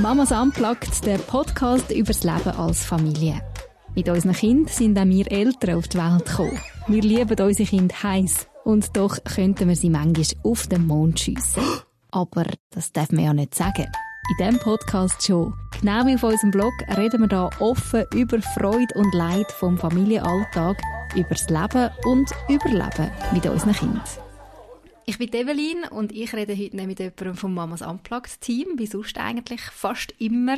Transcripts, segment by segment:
Mamas Unplugged, der Podcast über das Leben als Familie. Mit unseren Kindern sind auch wir Eltern auf die Welt gekommen. Wir lieben unsere Kinder heiß und doch könnten wir sie manchmal auf den Mond schiessen. Aber das darf man ja nicht sagen. In diesem Podcast schon. Genau wie auf unserem Blog reden wir hier offen über Freude und Leid vom Familienalltag, über das Leben und Überleben mit unseren Kindern. Ich bin Evelyn und ich rede heute nicht mit jemandem vom Mamas Unplugged Team, wie sonst eigentlich fast immer,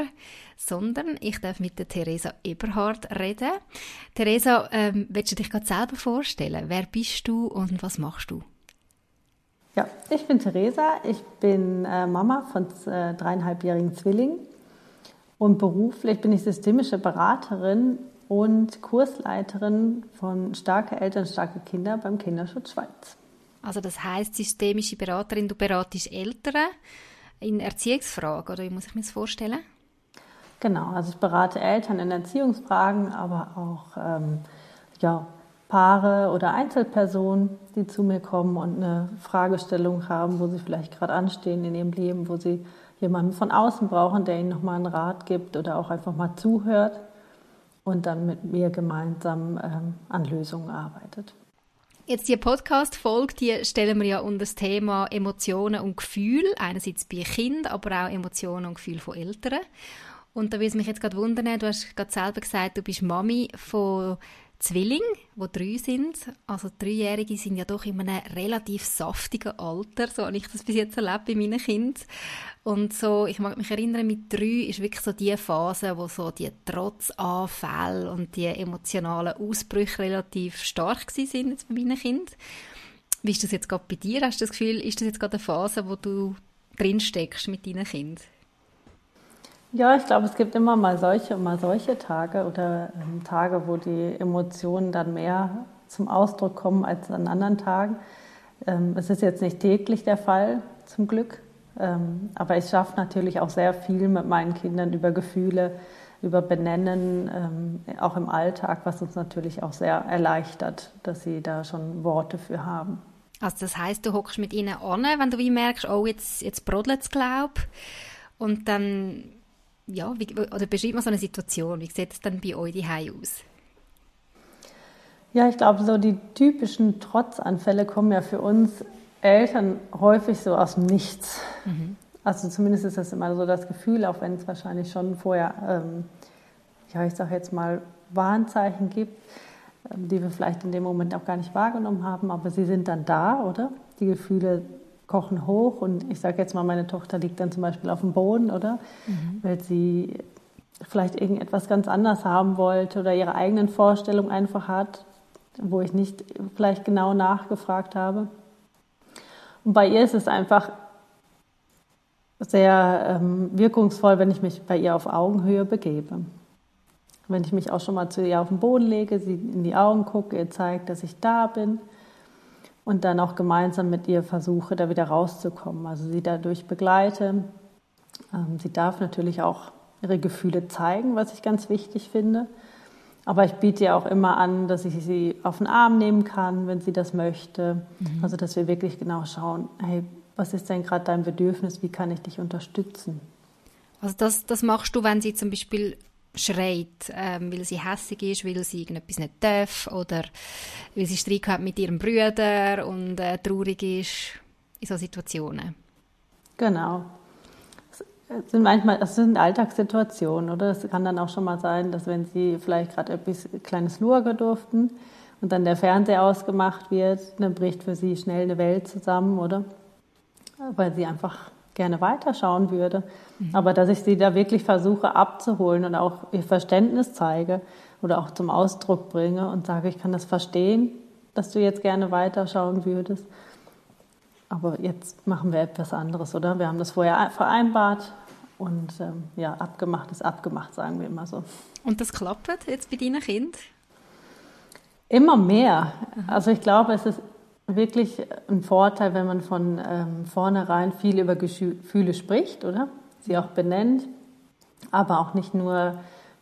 sondern ich darf mit der Theresa Eberhard reden. Theresa, ähm, willst du dich gerade selber vorstellen? Wer bist du und was machst du? Ja, ich bin Theresa, ich bin äh, Mama von äh, dreieinhalbjährigen Zwillingen und beruflich bin ich systemische Beraterin und Kursleiterin von Starke Eltern, starke Kinder beim Kinderschutz Schweiz. Also das heißt systemische Beraterin, du beratest Eltern in Erziehungsfragen oder wie muss ich mir das vorstellen? Genau, also ich berate Eltern in Erziehungsfragen, aber auch ähm, ja, Paare oder Einzelpersonen, die zu mir kommen und eine Fragestellung haben, wo sie vielleicht gerade anstehen in ihrem Leben, wo sie jemanden von außen brauchen, der ihnen nochmal einen Rat gibt oder auch einfach mal zuhört und dann mit mir gemeinsam ähm, an Lösungen arbeitet. Jetzt die Podcast-Folge, die stellen wir ja unter das Thema Emotionen und Gefühle. Einerseits bei Kindern, aber auch Emotionen und Gefühle von Eltern. Und da würde es mich jetzt gerade wundern, du hast gerade selber gesagt, du bist Mami von Zwilling, die drei sind. Also Dreijährige sind ja doch in einem relativ saftigen Alter, so habe ich das bis jetzt erlebt bei meinen Kindern. Und so, ich mag mich erinnern, mit drei ist wirklich so die Phase, wo so die Trotzanfälle und die emotionalen Ausbrüche relativ stark sind jetzt bei meinen Kindern. Wie ist das jetzt gerade bei dir? Hast du das Gefühl, ist das jetzt gerade eine Phase, wo du drin steckst mit deinen Kindern? Ja, ich glaube, es gibt immer mal solche und mal solche Tage oder ähm, Tage, wo die Emotionen dann mehr zum Ausdruck kommen als an anderen Tagen. Ähm, es ist jetzt nicht täglich der Fall, zum Glück. Ähm, aber ich schaffe natürlich auch sehr viel mit meinen Kindern über Gefühle, über Benennen, ähm, auch im Alltag, was uns natürlich auch sehr erleichtert, dass sie da schon Worte für haben. Also das heißt, du hockst mit ihnen an, wenn du wie merkst, oh, jetzt, jetzt brodelt es, glaube Und dann ja, wie, oder beschreib mal so eine Situation. Wie sieht es dann bei euch die aus? Ja, ich glaube, so die typischen Trotzanfälle kommen ja für uns Eltern häufig so aus dem Nichts. Mhm. Also zumindest ist das immer so das Gefühl, auch wenn es wahrscheinlich schon vorher, ähm, ja, ich sage jetzt mal, Warnzeichen gibt, ähm, die wir vielleicht in dem Moment auch gar nicht wahrgenommen haben, aber sie sind dann da, oder? Die Gefühle kochen hoch und ich sage jetzt mal, meine Tochter liegt dann zum Beispiel auf dem Boden, oder? Mhm. Weil sie vielleicht irgendetwas ganz anders haben wollte oder ihre eigenen Vorstellungen einfach hat, wo ich nicht vielleicht genau nachgefragt habe. Und bei ihr ist es einfach sehr ähm, wirkungsvoll, wenn ich mich bei ihr auf Augenhöhe begebe. Wenn ich mich auch schon mal zu ihr auf den Boden lege, sie in die Augen gucke, ihr zeigt, dass ich da bin und dann auch gemeinsam mit ihr versuche, da wieder rauszukommen. Also sie dadurch begleite. Ähm, sie darf natürlich auch ihre Gefühle zeigen, was ich ganz wichtig finde. Aber ich biete ihr auch immer an, dass ich sie auf den Arm nehmen kann, wenn sie das möchte. Mhm. Also dass wir wirklich genau schauen, hey, was ist denn gerade dein Bedürfnis, wie kann ich dich unterstützen? Also das, das machst du, wenn sie zum Beispiel schreit, ähm, weil sie hässig ist, weil sie irgendetwas nicht darf oder weil sie Streit hat mit ihrem Bruder und äh, traurig ist in solchen Situationen. Genau. Es sind manchmal, es sind Alltagssituationen, oder? Es kann dann auch schon mal sein, dass wenn sie vielleicht gerade etwas kleines Lurge durften und dann der Fernseher ausgemacht wird, dann bricht für sie schnell eine Welt zusammen, oder? Weil sie einfach gerne weiterschauen würde. Mhm. Aber dass ich sie da wirklich versuche abzuholen und auch ihr Verständnis zeige oder auch zum Ausdruck bringe und sage, ich kann das verstehen, dass du jetzt gerne weiterschauen würdest. Aber jetzt machen wir etwas anderes, oder? Wir haben das vorher vereinbart und ähm, ja, abgemacht ist abgemacht, sagen wir immer so. Und das klappt jetzt bei deinem Kind? Immer mehr. Also ich glaube, es ist wirklich ein Vorteil, wenn man von ähm, vornherein viel über Gefühle spricht, oder? Sie auch benennt, aber auch nicht nur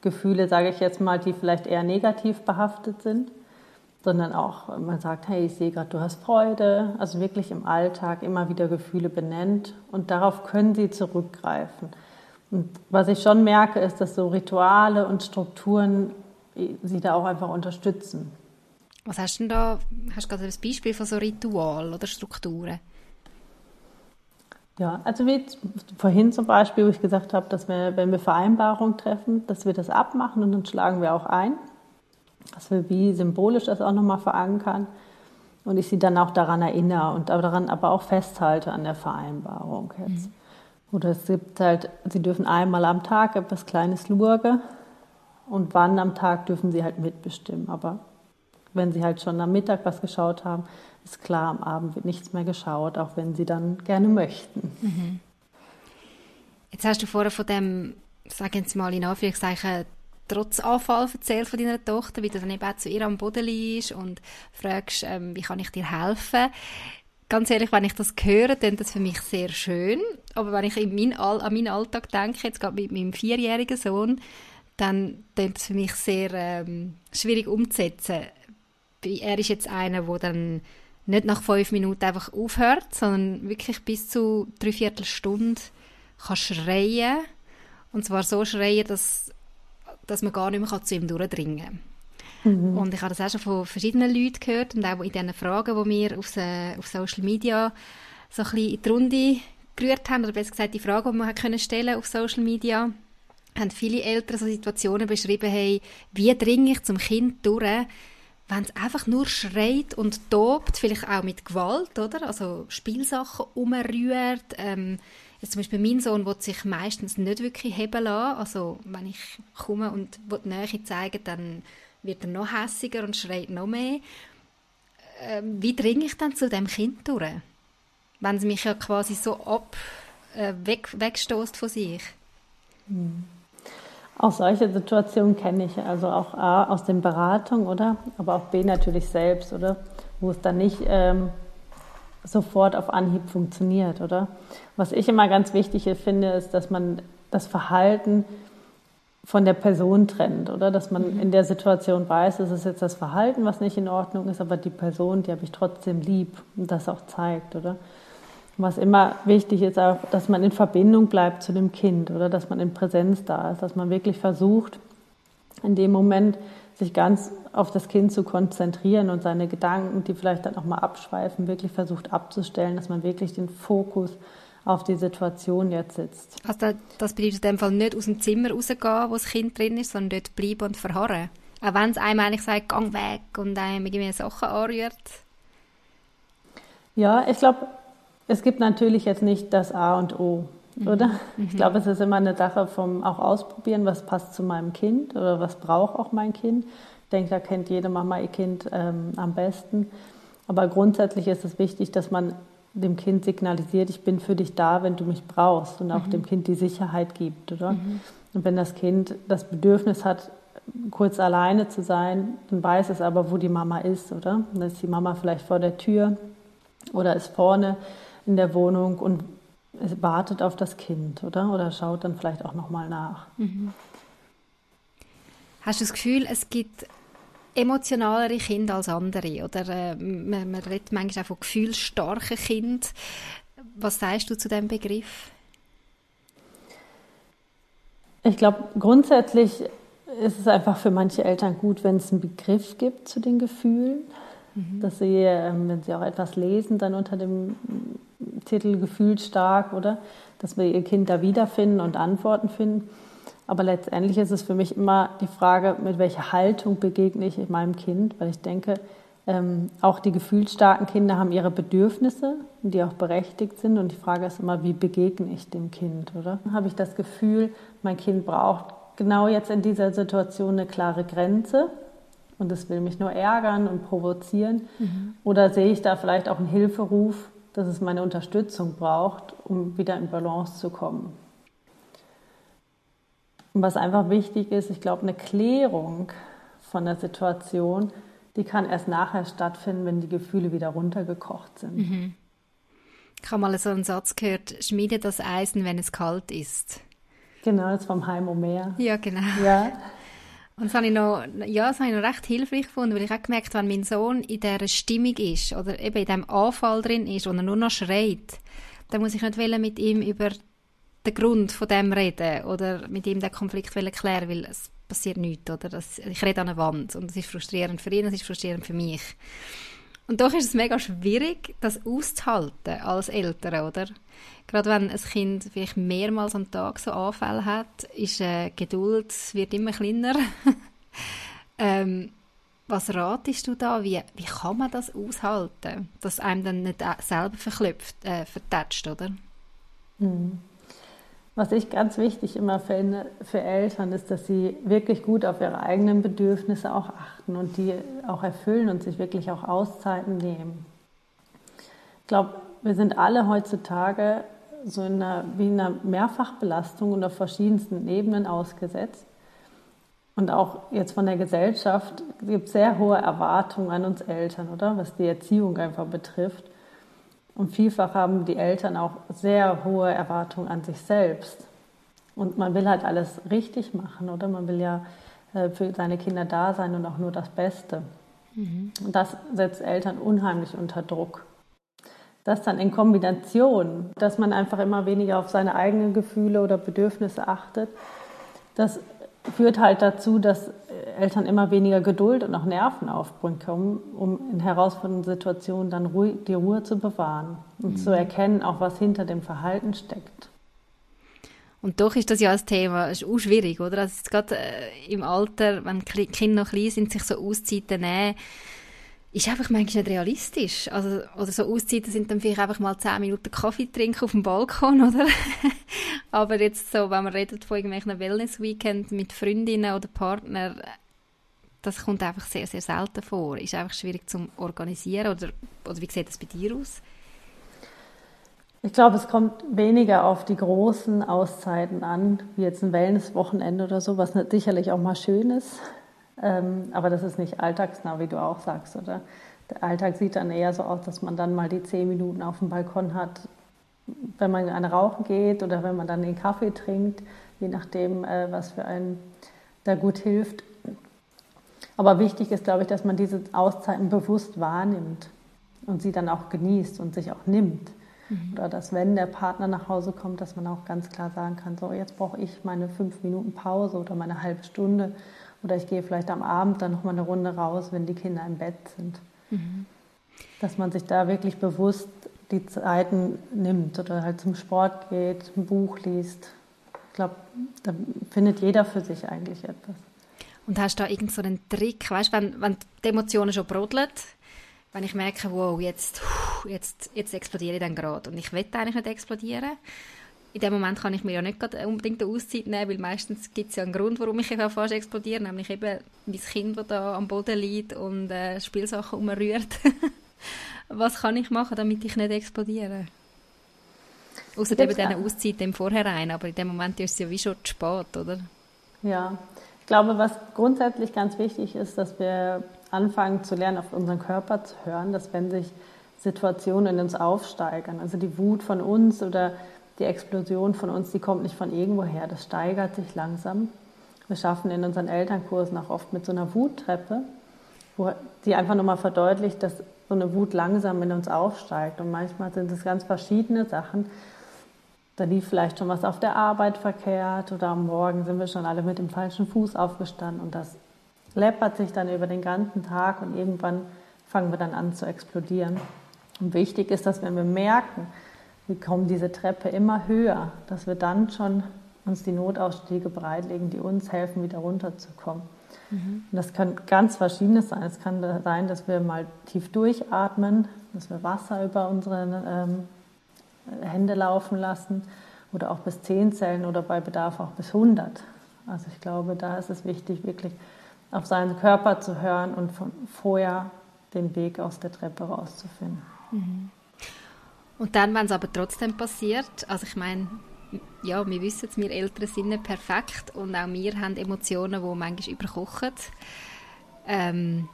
Gefühle, sage ich jetzt mal, die vielleicht eher negativ behaftet sind, sondern auch, man sagt, hey, ich sehe gerade, du hast Freude, also wirklich im Alltag immer wieder Gefühle benennt und darauf können sie zurückgreifen. Und was ich schon merke, ist, dass so Rituale und Strukturen sie da auch einfach unterstützen. Was hast du denn da? Hast du gerade ein Beispiel von so Ritualen oder Strukturen? Ja, also wie vorhin zum Beispiel, wo ich gesagt habe, dass wir, wenn wir Vereinbarungen treffen, dass wir das abmachen und dann schlagen wir auch ein, dass wir wie symbolisch das auch nochmal verankern und ich sie dann auch daran erinnere und daran aber auch festhalte an der Vereinbarung jetzt. Mhm. Oder es gibt halt, sie dürfen einmal am Tag etwas Kleines lurge und wann am Tag dürfen sie halt mitbestimmen. Aber wenn sie halt schon am Mittag was geschaut haben, ist klar, am Abend wird nichts mehr geschaut, auch wenn sie dann gerne möchten. Mhm. Jetzt hast du vorher von dem, sagen jetzt mal in Anführungszeichen, Trotzanfall erzählt von deiner Tochter, wie du dann eben auch zu ihr am Boden liegst und fragst, ähm, wie kann ich dir helfen? Ganz ehrlich, wenn ich das höre, dann das für mich sehr schön. Aber wenn ich in mein, an meinen Alltag denke, jetzt gerade mit meinem vierjährigen Sohn, dann ist es für mich sehr ähm, schwierig umzusetzen. Er ist jetzt einer, der dann nicht nach fünf Minuten einfach aufhört, sondern wirklich bis zu dreiviertel Stunde kann schreien. Und zwar so schreien, dass, dass man gar nicht mehr zu ihm durchdringen kann. Mhm. Und ich habe das auch schon von verschiedenen Leuten gehört und auch in diesen Fragen, die wir auf, auf Social Media so ein bisschen in die Runde gerührt haben, oder besser gesagt die Fragen, die man können stellen auf Social Media, haben viele Eltern so Situationen beschrieben, hey, wie dringe ich zum Kind durch, wenn es einfach nur schreit und tobt, vielleicht auch mit Gewalt, oder? Also Spielsachen umrührt. Ähm, jetzt zum Beispiel mein Sohn will sich meistens nicht wirklich heben lassen. Also wenn ich komme und die Nähe zeigen, dann wird er noch hässiger und schreit noch mehr. Ähm, wie dringe ich dann zu dem Kind durch? Wenn es mich ja quasi so ab, äh, weg, wegstoßt von sich. Hm. Auch solche Situationen kenne ich, also auch A aus den Beratungen, oder? Aber auch B natürlich selbst, oder? Wo es dann nicht ähm, sofort auf Anhieb funktioniert, oder? Was ich immer ganz wichtig finde, ist, dass man das Verhalten von der Person trennt, oder? Dass man mhm. in der Situation weiß, es ist jetzt das Verhalten, was nicht in Ordnung ist, aber die Person, die habe ich trotzdem lieb und das auch zeigt, oder? Was immer wichtig ist, auch, dass man in Verbindung bleibt zu dem Kind oder dass man in Präsenz da ist, dass man wirklich versucht, in dem Moment sich ganz auf das Kind zu konzentrieren und seine Gedanken, die vielleicht dann auch mal abschweifen, wirklich versucht abzustellen, dass man wirklich den Fokus auf die Situation jetzt sitzt. Also das bedeutet in dem Fall nicht aus dem Zimmer rausgehen, wo das Kind drin ist, sondern dort bleiben und verharren. Auch wenn es einem eigentlich sagt, gang weg und einem irgendwie Sachen anrührt. Ja, ich glaube, es gibt natürlich jetzt nicht das A und O, mhm. oder? Mhm. Ich glaube, es ist immer eine Sache vom auch ausprobieren, was passt zu meinem Kind oder was braucht auch mein Kind. Ich denke, da kennt jede Mama ihr Kind ähm, am besten. Aber grundsätzlich ist es wichtig, dass man dem Kind signalisiert, ich bin für dich da, wenn du mich brauchst und auch mhm. dem Kind die Sicherheit gibt, oder? Mhm. Und wenn das Kind das Bedürfnis hat, kurz alleine zu sein, dann weiß es aber, wo die Mama ist, oder? dann ist die Mama vielleicht vor der Tür oder ist vorne in der Wohnung und wartet auf das Kind, oder? Oder schaut dann vielleicht auch nochmal nach. Mhm. Hast du das Gefühl, es gibt emotionalere Kinder als andere? Oder äh, man, man redet manchmal auch von gefühlsstarken Kindern. Was sagst du zu dem Begriff? Ich glaube, grundsätzlich ist es einfach für manche Eltern gut, wenn es einen Begriff gibt zu den Gefühlen. Mhm. Dass sie, ähm, wenn sie auch etwas lesen, dann unter dem Titel gefühlsstark, oder? Dass wir ihr Kind da wiederfinden und Antworten finden. Aber letztendlich ist es für mich immer die Frage, mit welcher Haltung begegne ich meinem Kind, weil ich denke, ähm, auch die gefühlsstarken Kinder haben ihre Bedürfnisse, die auch berechtigt sind. Und die Frage ist immer, wie begegne ich dem Kind, oder? Habe ich das Gefühl, mein Kind braucht genau jetzt in dieser Situation eine klare Grenze und es will mich nur ärgern und provozieren? Mhm. Oder sehe ich da vielleicht auch einen Hilferuf, dass es meine Unterstützung braucht, um wieder in Balance zu kommen. Und was einfach wichtig ist, ich glaube, eine Klärung von der Situation, die kann erst nachher stattfinden, wenn die Gefühle wieder runtergekocht sind. Mhm. Ich habe mal so einen Satz gehört, schmiede das Eisen, wenn es kalt ist. Genau, das vom Heim Omer. Ja, genau. Ja. Und das habe ich noch, ja, das habe ich noch recht hilfreich gefunden, weil ich auch gemerkt wenn mein Sohn in dieser Stimmung ist oder eben in diesem Anfall drin ist, wo er nur noch schreit, dann muss ich nicht mit ihm über den Grund von dem reden oder mit ihm den Konflikt klären, weil es passiert nichts, oder? Das, ich rede an einer Wand und es ist frustrierend für ihn, es ist frustrierend für mich. Und doch ist es mega schwierig, das auszuhalten als Eltern, oder? Gerade wenn ein Kind vielleicht mehrmals am Tag so Anfälle hat, ist äh, Geduld wird immer kleiner. ähm, was ratest du da? Wie, wie kann man das aushalten, dass einem dann nicht selber verklüpft, äh, vertätscht, oder? Mhm. Was ich ganz wichtig immer finde für Eltern, ist, dass sie wirklich gut auf ihre eigenen Bedürfnisse auch achten und die auch erfüllen und sich wirklich auch Auszeiten nehmen. Ich glaube, wir sind alle heutzutage so in einer, wie in einer Mehrfachbelastung und auf verschiedensten Ebenen ausgesetzt. Und auch jetzt von der Gesellschaft gibt es sehr hohe Erwartungen an uns Eltern, oder? Was die Erziehung einfach betrifft. Und vielfach haben die Eltern auch sehr hohe Erwartungen an sich selbst. Und man will halt alles richtig machen, oder? Man will ja äh, für seine Kinder da sein und auch nur das Beste. Mhm. Und das setzt Eltern unheimlich unter Druck. Das dann in Kombination, dass man einfach immer weniger auf seine eigenen Gefühle oder Bedürfnisse achtet, das führt halt dazu, dass Eltern immer weniger Geduld und auch Nerven aufbringen, um in herausfordernden Situationen dann Ruhe, die Ruhe zu bewahren und mhm. zu erkennen, auch was hinter dem Verhalten steckt. Und doch ist das ja ein Thema, ist auch schwierig, oder? Also gerade äh, im Alter, wenn Kinder noch klein sind, sich so Auszeiten nehmen, ist einfach manchmal nicht realistisch. Also, oder so Auszeiten sind dann vielleicht einfach mal zehn Minuten Kaffee trinken auf dem Balkon, oder? Aber jetzt so, wenn man redet von irgendwelchen Wellness-Weekend mit Freundinnen oder Partnern, das kommt einfach sehr, sehr selten vor. Ist einfach schwierig zu organisieren oder, oder wie sieht das bei dir aus? Ich glaube, es kommt weniger auf die großen Auszeiten an, wie jetzt ein Wellness-Wochenende oder so, was sicherlich auch mal schön ist. Ähm, aber das ist nicht alltagsnah, wie du auch sagst, oder? Der Alltag sieht dann eher so aus, dass man dann mal die zehn Minuten auf dem Balkon hat, wenn man eine rauchen geht oder wenn man dann den Kaffee trinkt, je nachdem, äh, was für einen da gut hilft. Aber wichtig ist, glaube ich, dass man diese Auszeiten bewusst wahrnimmt und sie dann auch genießt und sich auch nimmt. Mhm. Oder dass, wenn der Partner nach Hause kommt, dass man auch ganz klar sagen kann, so jetzt brauche ich meine fünf Minuten Pause oder meine halbe Stunde. Oder ich gehe vielleicht am Abend dann noch mal eine Runde raus, wenn die Kinder im Bett sind. Mhm. Dass man sich da wirklich bewusst die Zeiten nimmt oder halt zum Sport geht, ein Buch liest. Ich glaube, da findet jeder für sich eigentlich etwas. Und hast du da irgendeinen so Trick, weißt, wenn, wenn die Emotionen schon brodeln, wenn ich merke, wow, jetzt, jetzt, jetzt explodiere ich dann gerade und ich will eigentlich nicht explodieren. In dem Moment kann ich mir ja nicht unbedingt eine Auszeit nehmen, weil meistens gibt es ja einen Grund, warum ich fast explodiere, nämlich eben mein Kind, das da am Boden liegt und äh, Spielsachen umrührt. Was kann ich machen, damit ich nicht explodiere? Außer eben diese Auszeit im Vorhinein, aber in dem Moment ist es ja wie schon zu spät, oder? Ja, ich glaube, was grundsätzlich ganz wichtig ist, dass wir anfangen zu lernen, auf unseren Körper zu hören, dass wenn sich Situationen in uns aufsteigern, also die Wut von uns oder die Explosion von uns, die kommt nicht von irgendwoher, das steigert sich langsam. Wir schaffen in unseren Elternkursen auch oft mit so einer Wuttreppe, wo die einfach nochmal verdeutlicht, dass so eine Wut langsam in uns aufsteigt. Und manchmal sind es ganz verschiedene Sachen, da lief vielleicht schon was auf der Arbeit verkehrt oder am Morgen sind wir schon alle mit dem falschen Fuß aufgestanden und das läppert sich dann über den ganzen Tag und irgendwann fangen wir dann an zu explodieren. Und wichtig ist, dass wenn wir merken, wir kommen diese Treppe immer höher, dass wir dann schon uns die Notausstiege bereitlegen, die uns helfen, wieder runterzukommen. Mhm. Und das kann ganz verschiedenes sein. Es kann sein, dass wir mal tief durchatmen, dass wir Wasser über unsere ähm, Hände laufen lassen oder auch bis 10 Zellen oder bei Bedarf auch bis 100. Also ich glaube, da ist es wichtig, wirklich auf seinen Körper zu hören und von vorher den Weg aus der Treppe rauszufinden. Mhm. Und dann, wenn es aber trotzdem passiert, also ich meine, ja, wir wissen es, wir Eltern sind nicht perfekt und auch wir haben Emotionen, die manchmal überkochen. Ähm,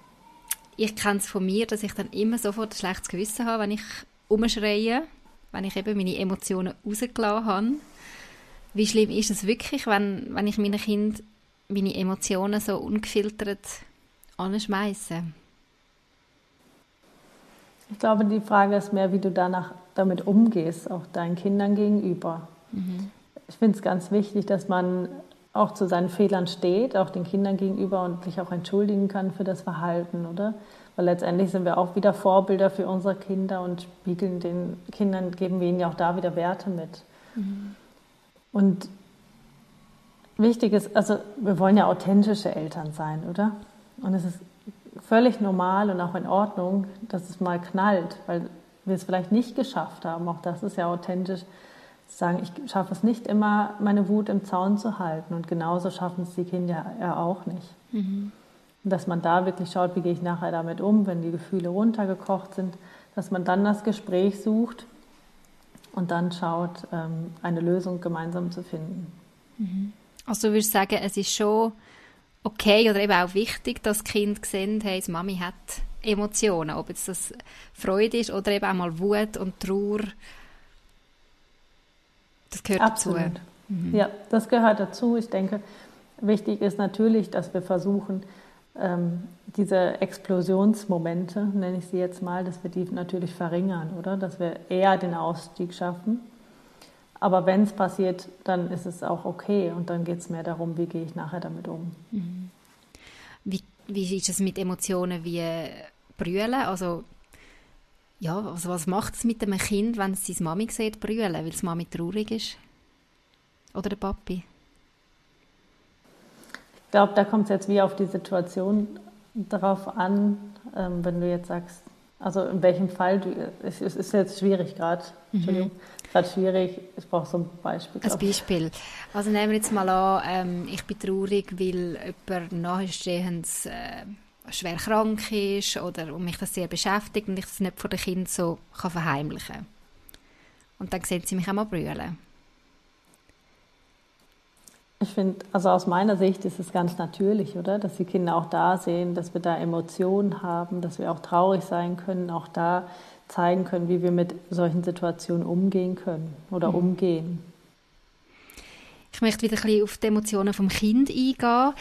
ich kenne es von mir, dass ich dann immer sofort ein schlechtes Gewissen habe, wenn ich umschreie wenn ich eben meine Emotionen rausgelassen habe. Wie schlimm ist es wirklich, wenn, wenn ich meinen Kind meine Emotionen so ungefiltert anschmeiße? Ich glaube, die Frage ist mehr, wie du danach damit umgehst, auch deinen Kindern gegenüber. Mhm. ich finde es ganz wichtig, dass man auch zu seinen Fehlern steht, auch den Kindern gegenüber und sich auch entschuldigen kann für das Verhalten, oder? Weil letztendlich sind wir auch wieder Vorbilder für unsere Kinder und spiegeln den Kindern, geben wir ihnen ja auch da wieder Werte mit. Mhm. Und wichtig ist, also wir wollen ja authentische Eltern sein, oder? Und es ist völlig normal und auch in Ordnung, dass es mal knallt, weil wir es vielleicht nicht geschafft haben. Auch das ist ja authentisch sagen, ich schaffe es nicht immer, meine Wut im Zaun zu halten. Und genauso schaffen es die Kinder ja auch nicht. Mhm. Dass man da wirklich schaut, wie gehe ich nachher damit um, wenn die Gefühle runtergekocht sind, dass man dann das Gespräch sucht und dann schaut, ähm, eine Lösung gemeinsam zu finden. Mhm. Also du würdest sagen, es ist schon okay oder eben auch wichtig, dass Kind sehen, hey, Mami hat Emotionen, ob jetzt das Freude ist oder eben auch mal Wut und Trauer das gehört Absolut. dazu. Mhm. Ja, das gehört dazu. Ich denke, wichtig ist natürlich, dass wir versuchen, ähm, diese Explosionsmomente, nenne ich sie jetzt mal, dass wir die natürlich verringern, oder? Dass wir eher den Ausstieg schaffen. Aber wenn es passiert, dann ist es auch okay und dann geht es mehr darum, wie gehe ich nachher damit um. Mhm. Wie, wie ist es mit Emotionen wie Brüllen? Also ja, also was macht es mit einem Kind, wenn es seine Mami sieht brüllen, weil es Mami traurig ist? Oder der Papi? Ich glaube, da kommt es jetzt wie auf die Situation darauf an, ähm, wenn du jetzt sagst, also in welchem Fall, du, es, es ist jetzt schwierig gerade, mhm. Entschuldigung, gerade schwierig, ich brauche so ein Beispiel. Ein Beispiel. Also nehmen wir jetzt mal an, ähm, ich bin traurig, weil jemand nahestehendes äh, schwer krank ist oder um mich das sehr beschäftigt und ich das nicht vor den Kindern so kann verheimlichen kann. Und dann sehen sie mich auch mal brüllen. Ich finde, also aus meiner Sicht ist es ganz natürlich, oder? Dass die Kinder auch da sehen, dass wir da Emotionen haben, dass wir auch traurig sein können, auch da zeigen können, wie wir mit solchen Situationen umgehen können oder mhm. umgehen. Ich möchte wieder ein bisschen auf die Emotionen vom Kind eingehen.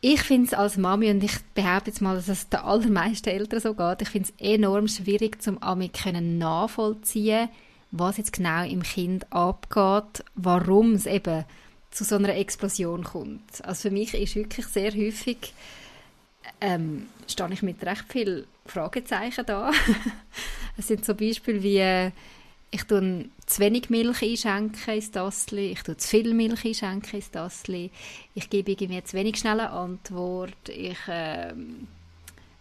Ich finde es als Mami, und ich behaupte jetzt mal, dass es den allermeisten Eltern so geht, ich finde es enorm schwierig, zum Ami nachvollziehen, was jetzt genau im Kind abgeht, warum es eben zu so einer Explosion kommt. Also für mich ist wirklich sehr häufig, ähm, stehe ich mit recht viel Fragezeichen da. es sind so Beispiele wie ich tue zu wenig Milch einschenken ins Tassli, ich tue zu viel Milch einschenken ins Tassli, ich gebe irgendwie zu wenig schnelle Antwort, ich äh,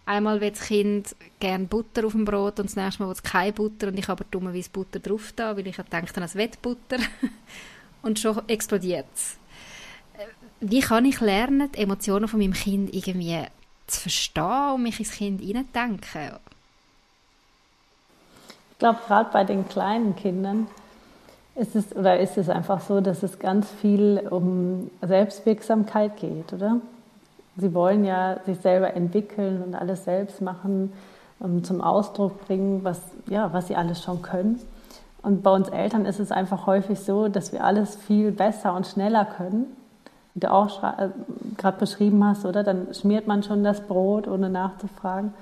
einmal will das Kind gerne Butter auf dem Brot und das nächste Mal will es keine Butter und ich habe dummerweise Butter drauf da, weil ich denke dann, es wird Butter und schon explodiert es. Wie kann ich lernen, die Emotionen von meinem Kind irgendwie zu verstehen und mich ins Kind hineindenken? glaube, gerade bei den kleinen Kindern ist es, oder ist es einfach so, dass es ganz viel um Selbstwirksamkeit geht, oder? Sie wollen ja sich selber entwickeln und alles selbst machen, um zum Ausdruck bringen, was, ja, was sie alles schon können. Und bei uns Eltern ist es einfach häufig so, dass wir alles viel besser und schneller können. Wie du auch äh, gerade beschrieben hast, oder? Dann schmiert man schon das Brot, ohne nachzufragen.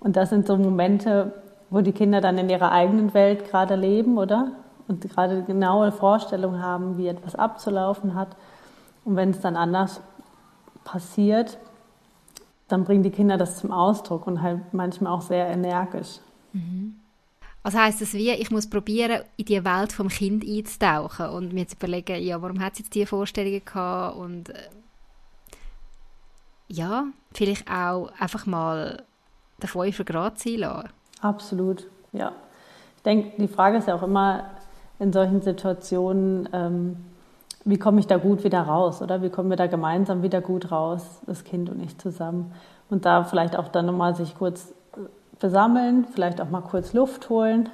Und das sind so Momente, wo die Kinder dann in ihrer eigenen Welt gerade leben, oder? Und gerade genaue Vorstellungen haben, wie etwas abzulaufen hat. Und wenn es dann anders passiert, dann bringen die Kinder das zum Ausdruck und halt manchmal auch sehr energisch. Mhm. Also heißt es wie, ich muss probieren, in die Welt vom Kind einzutauchen und mir zu überlegen, ja, warum hat es jetzt diese Vorstellungen gehabt und äh, ja, vielleicht auch einfach mal den Fünfer Grad sein lassen. Absolut, ja. Ich denke, die Frage ist ja auch immer in solchen Situationen, ähm, wie komme ich da gut wieder raus oder wie kommen wir da gemeinsam wieder gut raus, das Kind und ich zusammen. Und da vielleicht auch dann nochmal sich kurz besammeln, vielleicht auch mal kurz Luft holen,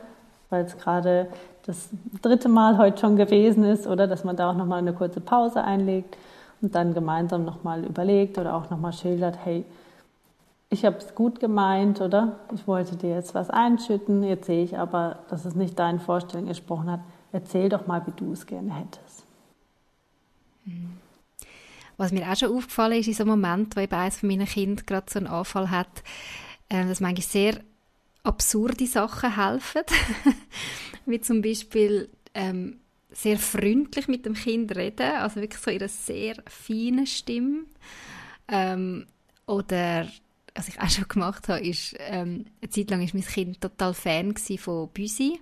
weil es gerade das dritte Mal heute schon gewesen ist oder dass man da auch nochmal eine kurze Pause einlegt und dann gemeinsam nochmal überlegt oder auch nochmal schildert, hey, ich habe es gut gemeint, oder? Ich wollte dir jetzt was einschütten, jetzt sehe ich aber, dass es nicht deinen Vorstellungen gesprochen hat. Erzähl doch mal, wie du es gerne hättest. Hm. Was mir auch schon aufgefallen ist in so einem Moment, wo eben eines von meinen Kindern gerade so einen Anfall hat, äh, dass manchmal sehr absurde Sachen helfen. wie zum Beispiel, ähm, sehr freundlich mit dem Kind reden, also wirklich so einer sehr feinen Stimme. Ähm, oder was ich auch schon gemacht habe, ist, ähm, eine Zeit lang war mein Kind total Fan von Büsi,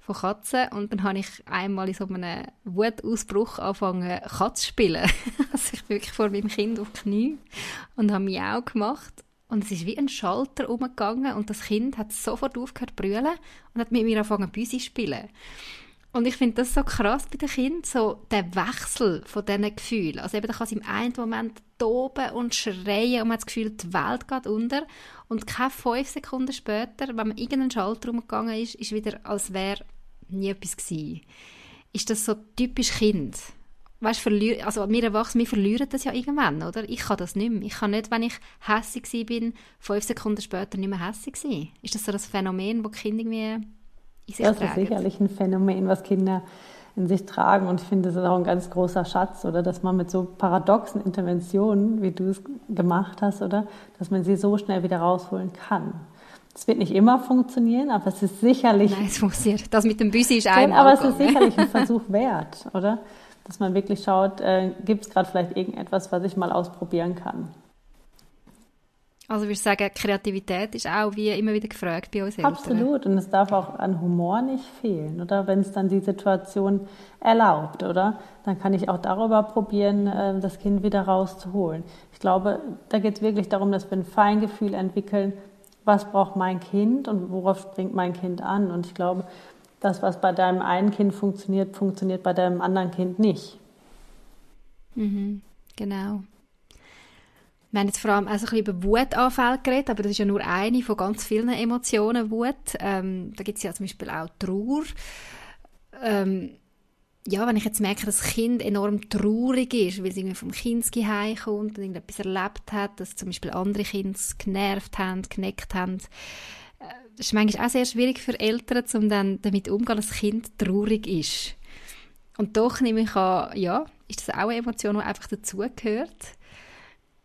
von Katzen. Und dann habe ich einmal in so einem Wutausbruch angefangen, Katz zu spielen. also ich bin wirklich vor meinem Kind auf die Knie und habe mich auch gemacht. Und es ist wie ein Schalter umgegangen und das Kind hat sofort aufgehört zu brüllen und hat mit mir angefangen, Büsi zu spielen. Und ich finde das so krass bei den Kindern, so der Wechsel von diesen Gefühlen. Also eben, da kann sie im einen Moment toben und schreien und man hat das Gefühl, die Welt geht unter. Und keine fünf Sekunden später, wenn man irgendeinen Schalter umgegangen ist, ist wieder, als wäre nie etwas gewesen. Ist das so typisch Kind? Weißt, verlier also wir Erwachsene, wir verlieren das ja irgendwann, oder? Ich kann das nicht mehr. Ich kann nicht, wenn ich hässlich bin, fünf Sekunden später nicht mehr hässlich sein. Ist das so das Phänomen, das Kinder irgendwie in sich Das ist sicherlich ein Phänomen, was Kinder in sich tragen. Und ich finde, das ist auch ein ganz großer Schatz, oder? Dass man mit so paradoxen Interventionen, wie du es gemacht hast, oder? Dass man sie so schnell wieder rausholen kann. Es wird nicht immer funktionieren, aber es ist sicherlich. Nein, es funktioniert. Das mit dem Büsi ist ein. Aber es ist sicherlich ein Versuch wert, oder? Dass man wirklich schaut, äh, gibt es gerade vielleicht irgendetwas, was ich mal ausprobieren kann. Also wir sagen, Kreativität ist auch wie immer wieder gefragt bei uns Eltern. Absolut. Und es darf auch an Humor nicht fehlen, oder? Wenn es dann die Situation erlaubt, oder? Dann kann ich auch darüber probieren, äh, das Kind wieder rauszuholen. Ich glaube, da geht es wirklich darum, dass wir ein Feingefühl entwickeln, was braucht mein Kind und worauf springt mein Kind an. Und ich glaube, das, was bei deinem einen Kind funktioniert, funktioniert bei deinem anderen Kind nicht. Mhm, genau. Wir haben jetzt vor allem auch so ein bisschen über Wutanfälle geredet, aber das ist ja nur eine von ganz vielen Emotionen, Wut. Ähm, da gibt es ja zum Beispiel auch Trauer. Ähm, ja, wenn ich jetzt merke, dass das Kind enorm traurig ist, weil es irgendwie vom Kindsgeheim kommt und irgendetwas erlebt hat, dass zum Beispiel andere Kinder genervt haben, geneckt haben, das ist manchmal auch sehr schwierig für Eltern, um dann damit umzugehen, dass das Kind traurig ist. Und doch nehme ich an, ja, ist das auch eine Emotion, die einfach dazugehört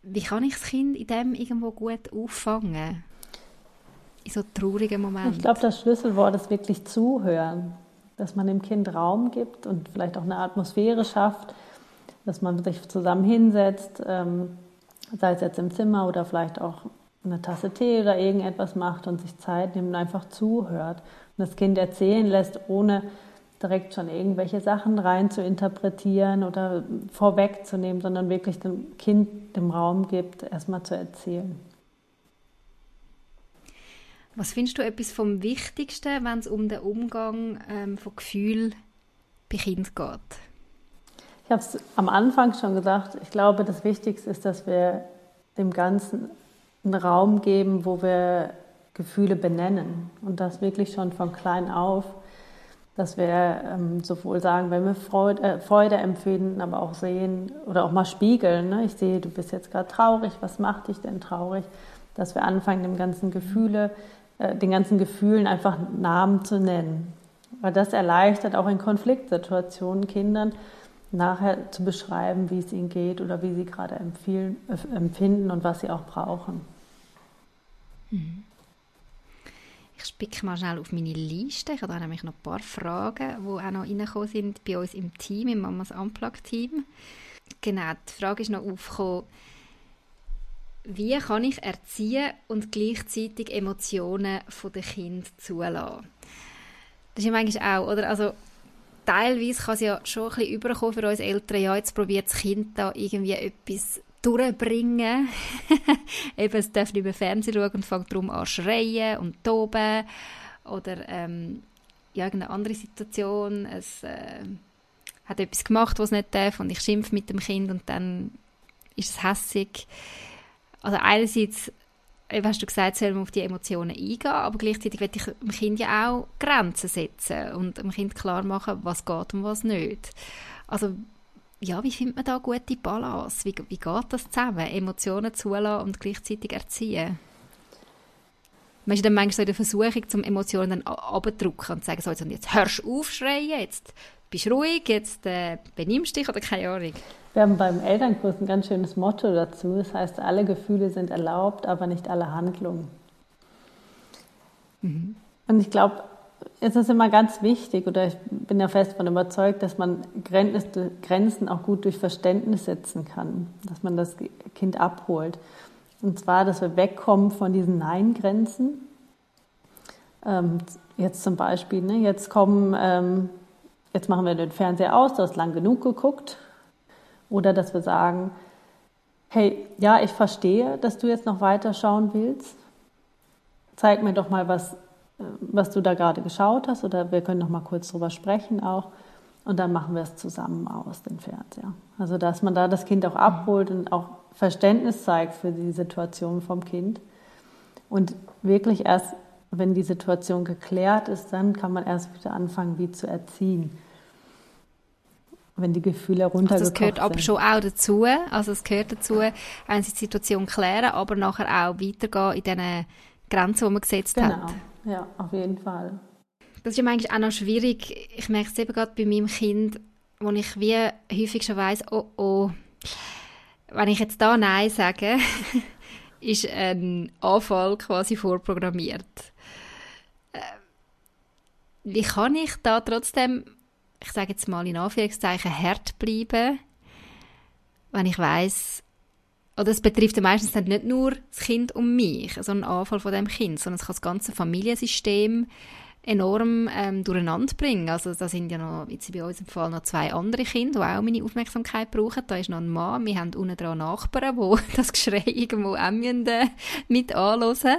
wie kann ich das Kind in dem irgendwo gut auffangen? In so traurigen Momenten. Ich glaube, das Schlüsselwort ist wirklich zuhören. Dass man dem Kind Raum gibt und vielleicht auch eine Atmosphäre schafft, dass man sich zusammen hinsetzt, ähm, sei es jetzt im Zimmer oder vielleicht auch eine Tasse Tee oder irgendetwas macht und sich Zeit nimmt und einfach zuhört und das Kind erzählen lässt, ohne direkt schon irgendwelche Sachen rein zu interpretieren oder vorwegzunehmen, sondern wirklich dem Kind dem Raum gibt, erstmal zu erzählen. Was findest du etwas vom Wichtigsten, wenn es um den Umgang ähm, von Gefühlen bei Kind geht? Ich habe es am Anfang schon gesagt. Ich glaube, das Wichtigste ist, dass wir dem Ganzen einen Raum geben, wo wir Gefühle benennen und das wirklich schon von klein auf dass wir ähm, sowohl sagen, wenn wir Freude, äh, Freude, empfinden, aber auch sehen oder auch mal spiegeln. Ne? Ich sehe, du bist jetzt gerade traurig, was macht dich denn traurig? Dass wir anfangen, dem ganzen Gefühle, äh, den ganzen Gefühlen einfach Namen zu nennen. Weil das erleichtert auch in Konfliktsituationen Kindern nachher zu beschreiben, wie es ihnen geht oder wie sie gerade empfinden und was sie auch brauchen. Mhm. Ich spicke mal schnell auf meine Liste. Ich habe da nämlich noch ein paar Fragen, die auch noch reingekommen sind bei uns im Team, im Mamas Unplugged-Team. Genau, die Frage ist noch aufgekommen, wie kann ich erziehen und gleichzeitig Emotionen von den Kind zulassen? Das ist ja manchmal auch, oder? Also, teilweise kann es ja schon ein bisschen überkommen für uns Eltern, ja, jetzt probiert das Kind da irgendwie etwas durchbringen. Eben, es darf nicht mehr Fernsehen schauen und fängt darum an schreien und toben. Oder ähm, ja, irgendeine andere Situation. Es äh, hat etwas gemacht, was es nicht darf und ich schimpfe mit dem Kind und dann ist es hässig. Also einerseits eben hast du gesagt, soll man auf die Emotionen eingehen, aber gleichzeitig will ich dem Kind ja auch Grenzen setzen und dem Kind klar machen, was geht und was nicht. Also ja, wie findet man da gute Balance? Wie, wie geht das zusammen? Emotionen zulassen und gleichzeitig erziehen? Man ist dann manchmal so in der Versuchung, zum Emotionen dann abzudrücken und zu sagen, so, jetzt hörst du auf schreien, jetzt bist du ruhig, jetzt äh, benimmst dich oder keine Ahnung. Wir haben beim Elternkurs ein ganz schönes Motto dazu. Das heißt, alle Gefühle sind erlaubt, aber nicht alle Handlungen. Mhm. Und ich glaube, es ist immer ganz wichtig, oder ich bin ja fest davon überzeugt, dass man Grenzen auch gut durch Verständnis setzen kann, dass man das Kind abholt. Und zwar, dass wir wegkommen von diesen Nein-Grenzen. Ähm, jetzt zum Beispiel, ne, jetzt kommen, ähm, jetzt machen wir den Fernseher aus, du hast lang genug geguckt. Oder dass wir sagen, hey, ja, ich verstehe, dass du jetzt noch weiter schauen willst. Zeig mir doch mal, was was du da gerade geschaut hast oder wir können noch mal kurz drüber sprechen auch und dann machen wir es zusammen aus, den Fernseher. Also dass man da das Kind auch abholt und auch Verständnis zeigt für die Situation vom Kind und wirklich erst, wenn die Situation geklärt ist, dann kann man erst wieder anfangen, wie zu erziehen. Wenn die Gefühle runtergekommen also Das gehört aber schon auch dazu. Also es gehört dazu, sie die Situation klären, aber nachher auch weitergehen in diesen Grenzen, die man gesetzt genau. hat. Ja, auf jeden Fall. Das ist ja manchmal auch noch schwierig. Ich merke es eben gerade bei meinem Kind, wo ich wie häufig schon weiss, oh oh, wenn ich jetzt da Nein sage, ist ein Anfall quasi vorprogrammiert. Äh, wie kann ich da trotzdem, ich sage jetzt mal in Anführungszeichen, hart bleiben, wenn ich weiß, oder es betrifft meistens dann nicht nur das Kind und mich, so ein Anfall von dem Kind, sondern es kann das ganze Familiensystem enorm ähm, durcheinander bringen. Also da sind ja noch, jetzt bei uns im Fall noch zwei andere Kinder, die auch meine Aufmerksamkeit brauchen. Da ist noch ein Mann, wir haben unten dran Nachbarn, die das Geschrei irgendwo auch äh, mit anhören.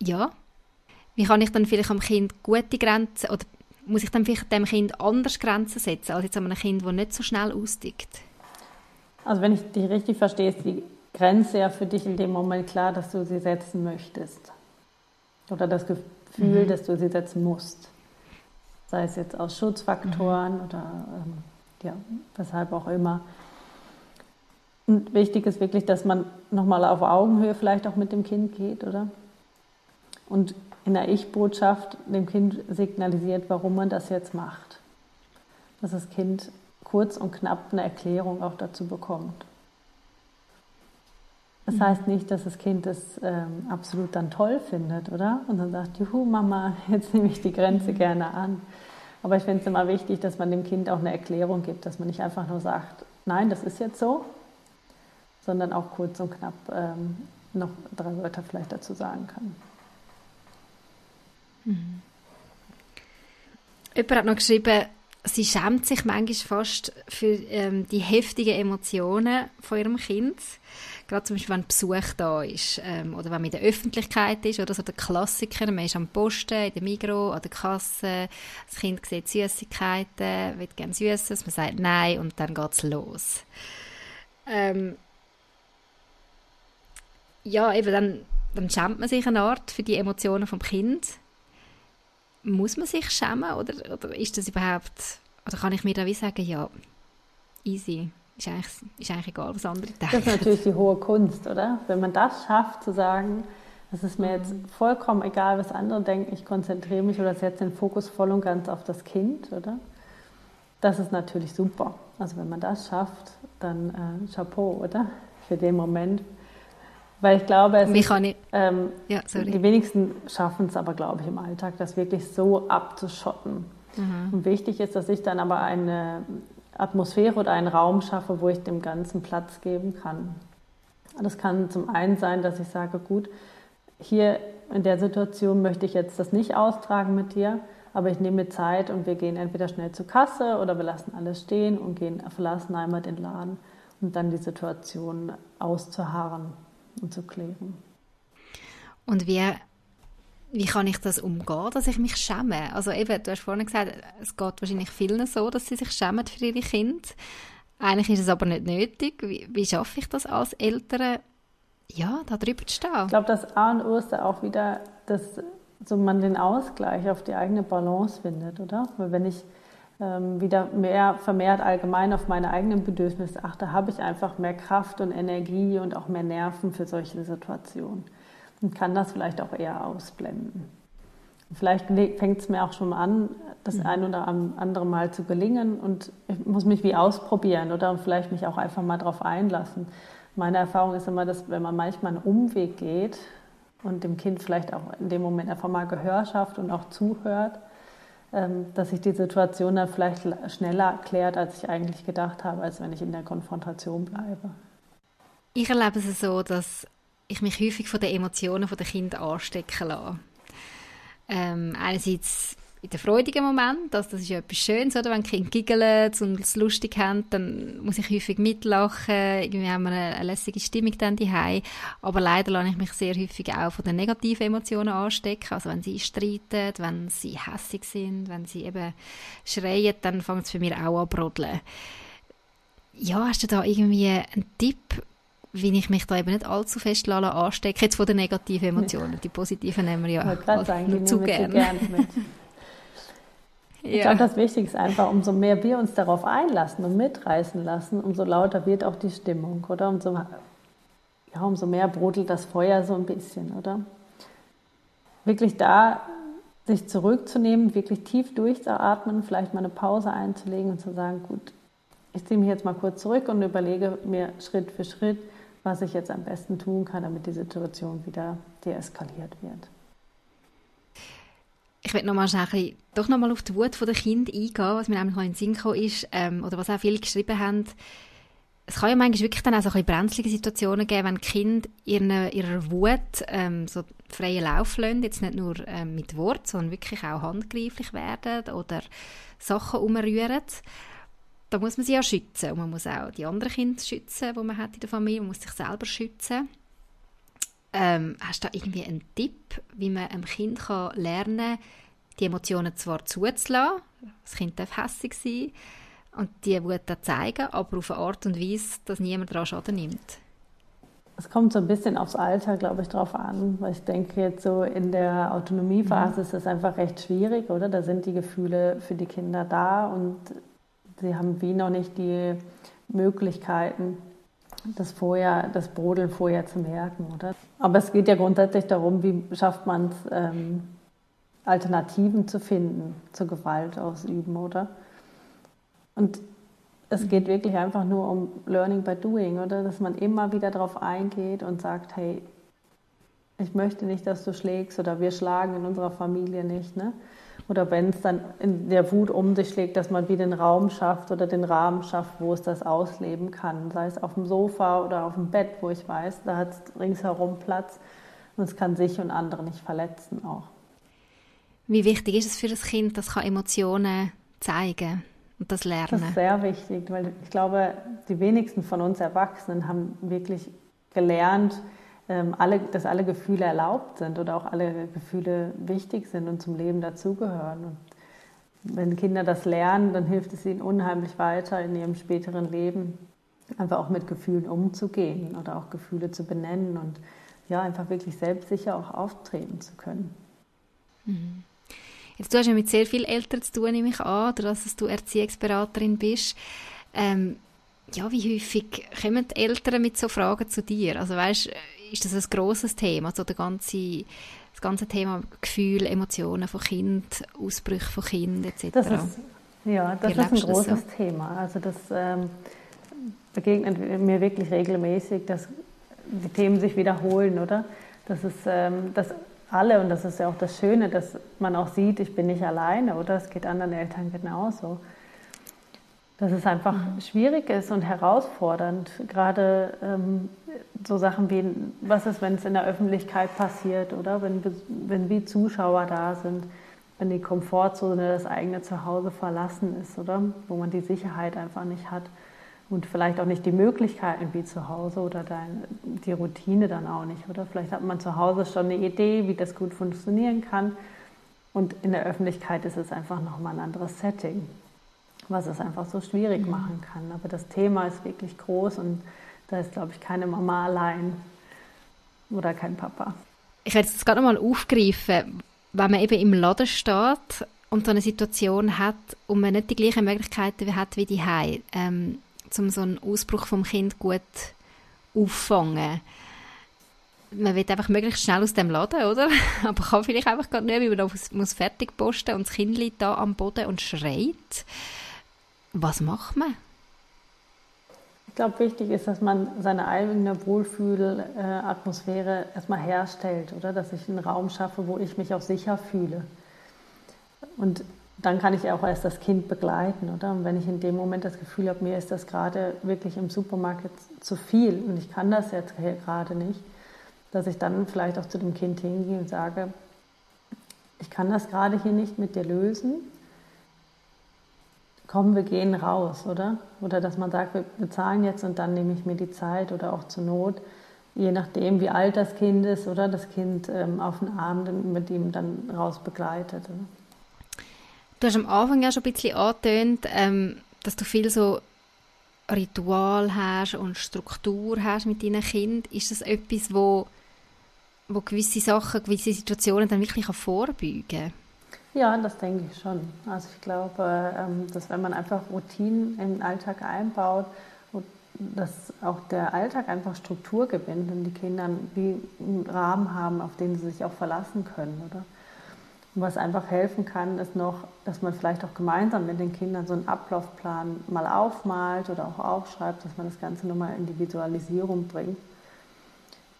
Ja, wie kann ich dann vielleicht am Kind gute Grenzen, oder muss ich dann vielleicht dem Kind anders Grenzen setzen, als jetzt an einem Kind, das nicht so schnell austickt? Also wenn ich dich richtig verstehe, ist die Grenze ja für dich in dem Moment klar, dass du sie setzen möchtest. Oder das Gefühl, mhm. dass du sie setzen musst. Sei es jetzt aus Schutzfaktoren mhm. oder ähm, ja, weshalb auch immer. Und wichtig ist wirklich, dass man nochmal auf Augenhöhe vielleicht auch mit dem Kind geht, oder? Und in der Ich-Botschaft dem Kind signalisiert, warum man das jetzt macht. Dass das Kind kurz und knapp eine Erklärung auch dazu bekommt. Das mhm. heißt nicht, dass das Kind es ähm, absolut dann toll findet, oder? Und dann sagt, juhu, Mama, jetzt nehme ich die Grenze mhm. gerne an. Aber ich finde es immer wichtig, dass man dem Kind auch eine Erklärung gibt, dass man nicht einfach nur sagt, nein, das ist jetzt so, sondern auch kurz und knapp ähm, noch drei Wörter vielleicht dazu sagen kann. Mhm. Jemand hat noch geschrieben, sie schämt sich manchmal fast für ähm, die heftigen Emotionen von ihrem Kind. Gerade zum Beispiel, wenn Besuch da ist ähm, oder wenn man in der Öffentlichkeit ist oder so der Klassiker, man ist am Posten, in der Migro, an der Kasse, das Kind sieht Süßigkeiten, will gerne Süßes, man sagt Nein und dann geht es los. Ähm, ja, eben dann, dann schämt man sich eine Art für die Emotionen vom Kind muss man sich schämen oder, oder ist das überhaupt, oder kann ich mir da wie sagen, ja, easy, ist eigentlich, ist eigentlich egal, was andere denken. Das ist natürlich die hohe Kunst, oder? Wenn man das schafft, zu sagen, es ist mir jetzt vollkommen egal, was andere denken, ich konzentriere mich oder setze den Fokus voll und ganz auf das Kind, oder? Das ist natürlich super. Also wenn man das schafft, dann äh, Chapeau, oder? Für den Moment. Weil ich glaube, es ist, ähm, ja, die wenigsten schaffen es aber, glaube ich, im Alltag, das wirklich so abzuschotten. Mhm. Und wichtig ist, dass ich dann aber eine Atmosphäre oder einen Raum schaffe, wo ich dem Ganzen Platz geben kann. Das kann zum einen sein, dass ich sage, gut, hier in der Situation möchte ich jetzt das nicht austragen mit dir, aber ich nehme mir Zeit und wir gehen entweder schnell zur Kasse oder wir lassen alles stehen und gehen, verlassen einmal den Laden, um dann die Situation auszuharren und zu klären. Und wie, wie kann ich das umgehen, dass ich mich schäme? Also eben, du hast vorhin gesagt, es geht wahrscheinlich vielen so, dass sie sich schämen für ihre Kinder. Eigentlich ist es aber nicht nötig. Wie, wie schaffe ich das als Eltern, ja, da drüber zu stehen? Ich glaube, das A und O ist auch wieder, dass so man den Ausgleich auf die eigene Balance findet, oder? Weil wenn ich wieder mehr vermehrt allgemein auf meine eigenen Bedürfnisse achte, habe ich einfach mehr Kraft und Energie und auch mehr Nerven für solche Situationen und kann das vielleicht auch eher ausblenden. Vielleicht fängt es mir auch schon an, das mhm. ein oder andere Mal zu gelingen und ich muss mich wie ausprobieren oder vielleicht mich auch einfach mal darauf einlassen. Meine Erfahrung ist immer, dass wenn man manchmal einen Umweg geht, und dem Kind vielleicht auch in dem Moment einfach mal Gehör schafft und auch zuhört, ähm, dass sich die Situation dann vielleicht schneller klärt, als ich eigentlich gedacht habe, als wenn ich in der Konfrontation bleibe. Ich erlebe es so, dass ich mich häufig von den Emotionen der Kinder anstecken lasse. Ähm, einerseits in den freudigen Moment, also das ist ja etwas Schönes, oder? wenn Kinder giggeln und es lustig haben, dann muss ich häufig mitlachen, irgendwie haben wir eine, eine lässige Stimmung dann daheim. aber leider lasse ich mich sehr häufig auch von den negativen Emotionen anstecken, also wenn sie streiten, wenn sie hässig sind, wenn sie eben schreien, dann fängt es für mich auch an zu brodeln. Ja, hast du da irgendwie einen Tipp, wie ich mich da eben nicht allzu fest anstecke, jetzt von den negativen Emotionen. Die positiven nehmen wir ja also nur zu gerne. Ich ja. glaube, das Wichtige ist einfach, umso mehr wir uns darauf einlassen und mitreißen lassen, umso lauter wird auch die Stimmung, oder? Umso, ja, umso mehr brodelt das Feuer so ein bisschen, oder? Wirklich da sich zurückzunehmen, wirklich tief durchzuatmen, vielleicht mal eine Pause einzulegen und zu sagen, gut, ich ziehe mich jetzt mal kurz zurück und überlege mir Schritt für Schritt, was ich jetzt am besten tun kann, damit die Situation wieder deeskaliert wird. Ich möchte nochmal schnell, doch nochmal auf die Wut der Kinder eingehen, was mir nämlich noch in den Sinn gekommen ist, ähm, oder was auch viele geschrieben haben. Es kann ja manchmal wirklich dann auch so ein brenzlige Situationen geben, wenn Kinder ihre, ihrer Wut ähm, so freien Lauf lassen, jetzt nicht nur ähm, mit Wort, sondern wirklich auch handgreiflich werden oder Sachen umrühren. Da muss man sie ja schützen und man muss auch die anderen Kinder schützen, die man hat in der Familie, man muss sich selber schützen. Ähm, hast du da irgendwie einen Tipp, wie man einem Kind kann lernen kann, die Emotionen zwar zuzulassen, das Kind darf hässlich sein und die Wut dann zeigen, aber auf eine Art und Weise, dass niemand daran Schaden nimmt? Es kommt so ein bisschen aufs Alter, glaube ich, drauf an, weil ich denke, jetzt so in der Autonomiephase mhm. ist das einfach recht schwierig, oder? Da sind die Gefühle für die Kinder da und sie haben wie noch nicht die Möglichkeiten, das vorher, das Brodeln vorher zu merken, oder? Aber es geht ja grundsätzlich darum, wie schafft man es, ähm, Alternativen zu finden zur Gewalt ausüben, oder? Und es geht wirklich einfach nur um Learning by Doing, oder? Dass man immer wieder darauf eingeht und sagt, hey, ich möchte nicht, dass du schlägst oder wir schlagen in unserer Familie nicht, ne? Oder wenn es dann in der Wut um sich schlägt, dass man wieder den Raum schafft oder den Rahmen schafft, wo es das ausleben kann. Sei es auf dem Sofa oder auf dem Bett, wo ich weiß, da hat es ringsherum Platz und es kann sich und andere nicht verletzen auch. Wie wichtig ist es für das Kind, dass es Emotionen zeigen und das lernen? Das ist sehr wichtig, weil ich glaube, die wenigsten von uns Erwachsenen haben wirklich gelernt, alle, dass alle Gefühle erlaubt sind oder auch alle Gefühle wichtig sind und zum Leben dazugehören. Und wenn Kinder das lernen, dann hilft es ihnen unheimlich weiter in ihrem späteren Leben, einfach auch mit Gefühlen umzugehen oder auch Gefühle zu benennen und ja, einfach wirklich selbstsicher auch auftreten zu können. Mhm. Jetzt, du hast ja mit sehr vielen Eltern zu tun, nehme ich an, dass du Erziehungsberaterin bist. Ähm, ja, wie häufig kommen die Eltern mit so Fragen zu dir? Also weißt, ist das ein grosses Thema, so der ganze, das ganze Thema Gefühle, Emotionen von Kind, Ausbrüche von Kind etc.? Das ist, ja, das ist ein großes das so? Thema. Also das ähm, begegnet mir wirklich regelmäßig, dass die Themen sich wiederholen, oder? Das ist, ähm, dass alle, und das ist ja auch das Schöne, dass man auch sieht, ich bin nicht alleine, oder? Es geht anderen Eltern genauso dass es einfach mhm. schwierig ist und herausfordernd. Gerade ähm, so Sachen wie, was ist, wenn es in der Öffentlichkeit passiert oder wenn, wenn wie Zuschauer da sind, wenn die Komfortzone das eigene Zuhause verlassen ist, oder? Wo man die Sicherheit einfach nicht hat und vielleicht auch nicht die Möglichkeiten wie zu Hause oder dein, die Routine dann auch nicht, oder? Vielleicht hat man zu Hause schon eine Idee, wie das gut funktionieren kann und in der Öffentlichkeit ist es einfach nochmal ein anderes Setting was es einfach so schwierig mhm. machen kann. Aber das Thema ist wirklich groß und da ist, glaube ich, keine Mama allein oder kein Papa. Ich werde es gerade nochmal aufgreifen, wenn man eben im Laden steht und so eine Situation hat und man nicht die gleichen Möglichkeiten hat wie die Hause, ähm, um so einen Ausbruch vom Kind gut auffangen. Man will einfach möglichst schnell aus dem Laden, oder? Aber kann vielleicht einfach gar nicht, weil man muss fertig posten und das Kind liegt da am Boden und schreit. Was macht man? Ich glaube, wichtig ist, dass man seine eigene Wohlfühlatmosphäre erstmal herstellt, oder? Dass ich einen Raum schaffe, wo ich mich auch sicher fühle. Und dann kann ich auch erst das Kind begleiten, oder? Und wenn ich in dem Moment das Gefühl habe, mir ist das gerade wirklich im Supermarkt zu viel und ich kann das jetzt gerade nicht, dass ich dann vielleicht auch zu dem Kind hingehe und sage, ich kann das gerade hier nicht mit dir lösen, komm, wir gehen raus, oder? Oder dass man sagt, wir bezahlen jetzt und dann nehme ich mir die Zeit oder auch zur Not, je nachdem, wie alt das Kind ist, oder das Kind ähm, auf den Abend mit ihm dann raus begleitet. Oder? Du hast am Anfang ja schon ein bisschen angetönt, ähm, dass du viel so Ritual hast und Struktur hast mit deinen Kindern. Ist das etwas, wo, wo gewisse Sachen, gewisse Situationen dann wirklich vorbeugen kann? Ja, das denke ich schon. Also ich glaube, ähm, dass wenn man einfach Routinen im Alltag einbaut, dass auch der Alltag einfach Struktur gewinnt und die Kinder wie einen Rahmen haben, auf den sie sich auch verlassen können, oder? Und was einfach helfen kann, ist noch, dass man vielleicht auch gemeinsam mit den Kindern so einen Ablaufplan mal aufmalt oder auch aufschreibt, dass man das Ganze nochmal in die Visualisierung bringt.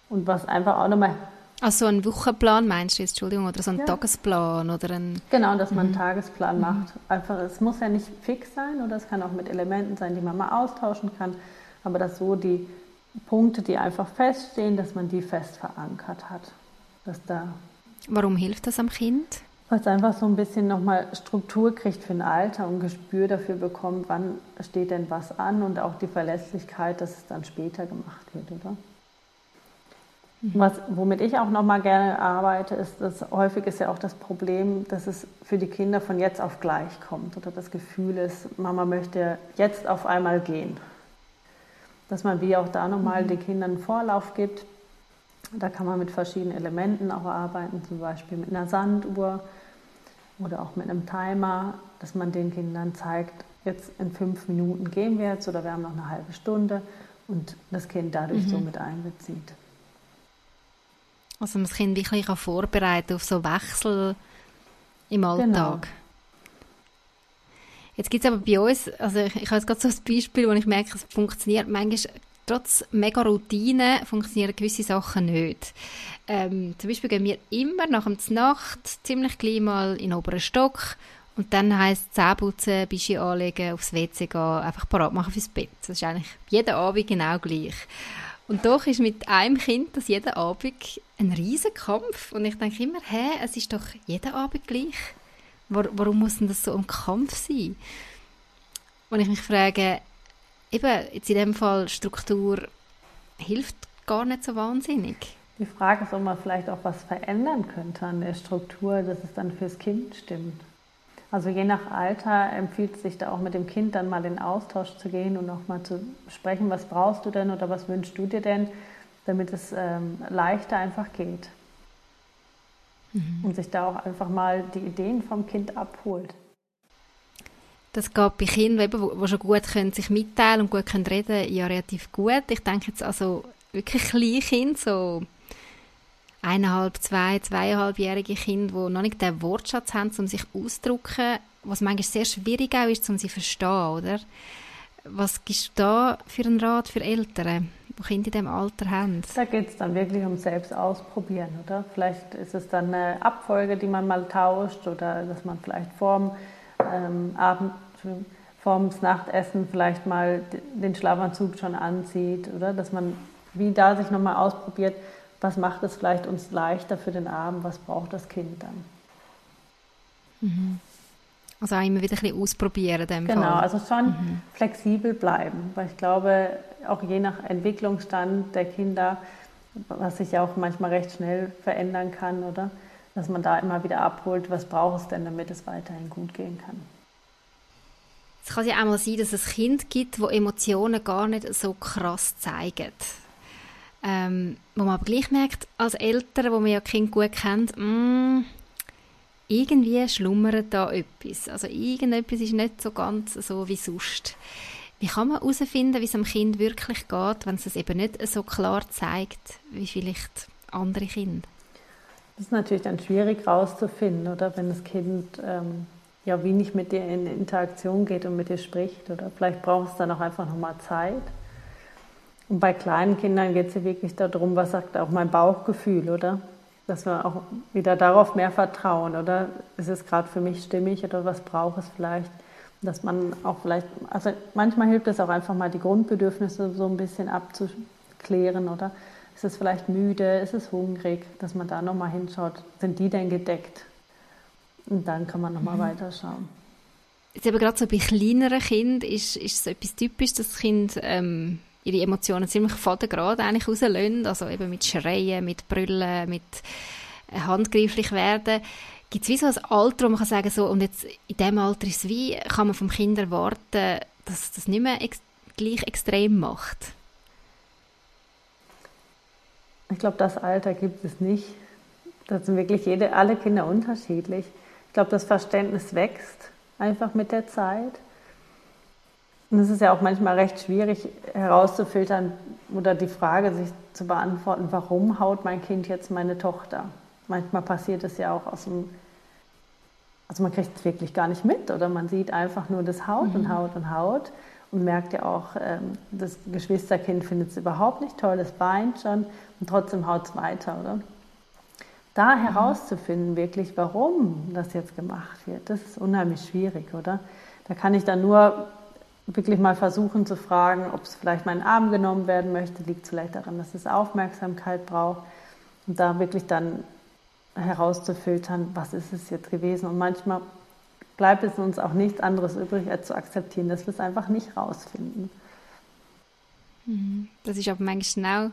Und was einfach auch nochmal also ein Wochenplan meinst du jetzt, Entschuldigung, oder so ein ja. Tagesplan oder ein... Genau, dass man einen mhm. Tagesplan mhm. macht. Einfach, es muss ja nicht fix sein oder es kann auch mit Elementen sein, die man mal austauschen kann, aber dass so die Punkte, die einfach feststehen, dass man die fest verankert hat. Dass da Warum hilft das am Kind? Weil es einfach so ein bisschen nochmal Struktur kriegt für ein Alter und Gespür dafür bekommt, wann steht denn was an und auch die Verlässlichkeit, dass es dann später gemacht wird, oder? Was, womit ich auch noch mal gerne arbeite, ist, dass häufig ist ja auch das Problem, dass es für die Kinder von jetzt auf gleich kommt oder das Gefühl ist, Mama möchte jetzt auf einmal gehen. Dass man wie auch da nochmal mhm. den Kindern einen Vorlauf gibt. Da kann man mit verschiedenen Elementen auch arbeiten, zum Beispiel mit einer Sanduhr oder auch mit einem Timer, dass man den Kindern zeigt, jetzt in fünf Minuten gehen wir jetzt oder wir haben noch eine halbe Stunde und das Kind dadurch mhm. so mit einbezieht. Also man das Kind wirklich vorbereiten auf so Wechsel im Alltag. Genau. Jetzt gibt es aber bei uns, also ich, ich habe jetzt gerade so ein Beispiel, wo ich merke, es funktioniert manchmal, trotz mega Routine funktionieren gewisse Sachen nicht. Ähm, zum Beispiel gehen wir immer nach der Nacht ziemlich gleich mal in den oberen Stock und dann heisst Zähne putzen, Bischi anlegen, aufs WC gehen, einfach parat machen fürs Bett. Das ist eigentlich jeden Abend genau gleich. Und doch ist mit einem Kind das jeden Abend ein Riesenkampf. Und ich denke immer, hä, es ist doch jeden Abend gleich. Warum muss denn das so ein Kampf sein? Und ich mich frage, eben, jetzt in dem Fall Struktur hilft gar nicht so wahnsinnig. Die Frage ist, ob man vielleicht auch was verändern könnte an der Struktur, dass es dann fürs Kind stimmt. Also je nach Alter empfiehlt es sich da auch mit dem Kind dann mal in Austausch zu gehen und auch mal zu sprechen, was brauchst du denn oder was wünschst du dir denn, damit es ähm, leichter einfach geht. Mhm. Und sich da auch einfach mal die Ideen vom Kind abholt. Das geht bei Kindern, die schon gut können, sich mitteilen und gut können reden ja relativ gut. Ich denke jetzt also wirklich kleine Kinder, so eineinhalb, zwei, zweieinhalbjährige Kinder, die noch nicht den Wortschatz haben, um sich auszudrücken, was manchmal sehr schwierig auch ist, um sie zu verstehen, oder? Was gibst du da für einen Rat für Eltern, die Kinder in diesem Alter haben? Da geht es dann wirklich um selbst ausprobieren, oder? Vielleicht ist es dann eine Abfolge, die man mal tauscht oder dass man vielleicht vorm ähm, Abend, vorm Nachtessen vielleicht mal den Schlafanzug schon anzieht, oder? Dass man wie da sich nochmal ausprobiert, was macht es vielleicht uns leichter für den Abend, was braucht das Kind dann. Mhm. Also auch immer wieder ein bisschen ausprobieren. genau, Fall. also schon mhm. flexibel bleiben, weil ich glaube, auch je nach Entwicklungsstand der Kinder, was sich ja auch manchmal recht schnell verändern kann, oder? Dass man da immer wieder abholt, was braucht es denn, damit es weiterhin gut gehen kann. Es kann ja auch mal sein, dass es Kind gibt, wo Emotionen gar nicht so krass zeigen. Ähm, wo man aber gleich merkt, als Eltern, wo man ja Kind gut kennt, mm, irgendwie schlummert da etwas. Also irgendetwas ist nicht so ganz so wie sonst. Wie kann man herausfinden, wie es dem Kind wirklich geht, wenn es es eben nicht so klar zeigt, wie vielleicht andere Kinder? Das ist natürlich dann schwierig herauszufinden, oder? Wenn das Kind ähm, ja wenig mit dir in Interaktion geht und mit dir spricht, oder vielleicht braucht es dann auch einfach nochmal Zeit Und bei kleinen Kindern geht es ja wirklich darum, was sagt auch mein Bauchgefühl, oder? Dass wir auch wieder darauf mehr vertrauen, oder? Ist es gerade für mich stimmig oder was braucht es vielleicht? Dass man auch vielleicht, also manchmal hilft es auch einfach mal, die Grundbedürfnisse so ein bisschen abzuklären, oder? Ist es vielleicht müde? Ist es hungrig? Dass man da nochmal hinschaut, sind die denn gedeckt? Und dann kann man nochmal mhm. weiterschauen. Jetzt aber gerade so bei kleineren Kindern ist, ist so etwas typisch, dass das Kind ähm, ihre Emotionen ziemlich fadengrad eigentlich rauslösen, also eben mit Schreien, mit Brüllen, mit äh, handgreiflich werden. Gibt es wie so ein Alter, wo man kann sagen so, und jetzt in diesem Alter ist es wie, kann man vom Kind erwarten, dass das nicht mehr ex gleich extrem macht? Ich glaube, das Alter gibt es nicht. Das sind wirklich jede, alle Kinder unterschiedlich. Ich glaube, das Verständnis wächst einfach mit der Zeit. Und es ist ja auch manchmal recht schwierig herauszufiltern oder die Frage sich zu beantworten, warum haut mein Kind jetzt meine Tochter? Manchmal passiert es ja auch aus dem, also man kriegt es wirklich gar nicht mit oder man sieht einfach nur das Haut mhm. und Haut und Haut und merkt ja auch, ähm, das Geschwisterkind findet es überhaupt nicht toll, es weint schon und trotzdem haut es weiter, oder? Da mhm. herauszufinden, wirklich, warum das jetzt gemacht wird, das ist unheimlich schwierig, oder? Da kann ich dann nur wirklich mal versuchen zu fragen, ob es vielleicht meinen Arm genommen werden möchte, liegt vielleicht daran, dass es Aufmerksamkeit braucht und da wirklich dann herauszufiltern, was ist es jetzt gewesen. Und manchmal bleibt es uns auch nichts anderes übrig, als zu akzeptieren, dass wir es einfach nicht rausfinden. Mhm. Das ist aber manchmal schnell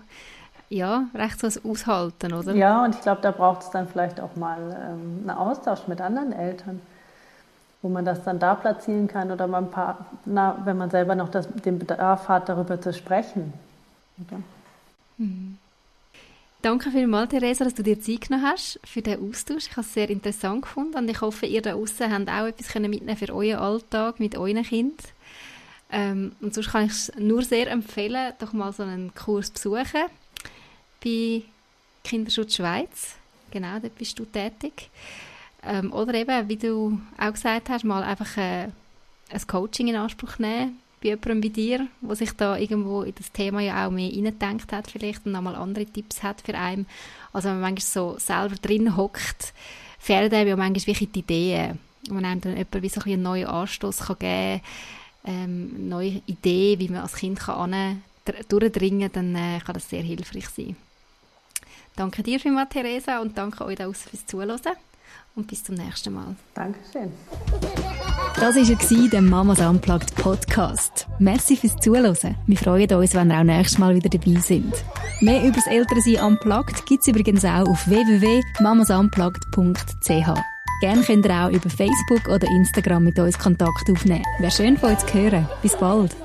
ja, recht so ein Aushalten, oder? Ja, und ich glaube, da braucht es dann vielleicht auch mal ähm, einen Austausch mit anderen Eltern wo man das dann da platzieren kann oder man Partner, wenn man selber noch das, den Bedarf hat, darüber zu sprechen. Mhm. Danke vielmals, Theresa, dass du dir Zeit genommen hast für den Austausch. Ich habe es sehr interessant gefunden und ich hoffe, ihr da draußen habt auch etwas mitnehmen für euren Alltag mit euren Kindern. Ähm, und sonst kann ich es nur sehr empfehlen, doch mal so einen Kurs besuchen bei Kinderschutz Schweiz. Genau, dort bist du tätig. Ähm, oder eben, wie du auch gesagt hast, mal einfach äh, ein Coaching in Anspruch nehmen bei jemandem wie dir, der sich da irgendwo in das Thema ja auch mehr reingedenkt hat vielleicht und nochmal andere Tipps hat für einen. Also wenn man manchmal so selber drin hockt, fehlen einem ja manchmal wirklich die Ideen. Und man einem dann jemand wie so ein einen neuen Anstoß kann geben ähm, eine neue Idee, wie man als Kind kann durchdringen kann, dann äh, kann das sehr hilfreich sein. Danke dir vielmals, Theresa, und danke euch da fürs Zuhören und bis zum nächsten Mal. Dankeschön. Das war der Mamas Unplugged Podcast. Merci fürs Zuhören. Wir freuen uns, wenn ihr auch nächstes Mal wieder dabei sind. Mehr über das Elternsein Unplugged gibt es übrigens auch auf www.mamasunplugged.ch. Gerne könnt ihr auch über Facebook oder Instagram mit uns Kontakt aufnehmen. Wäre schön von euch zu hören. Bis bald.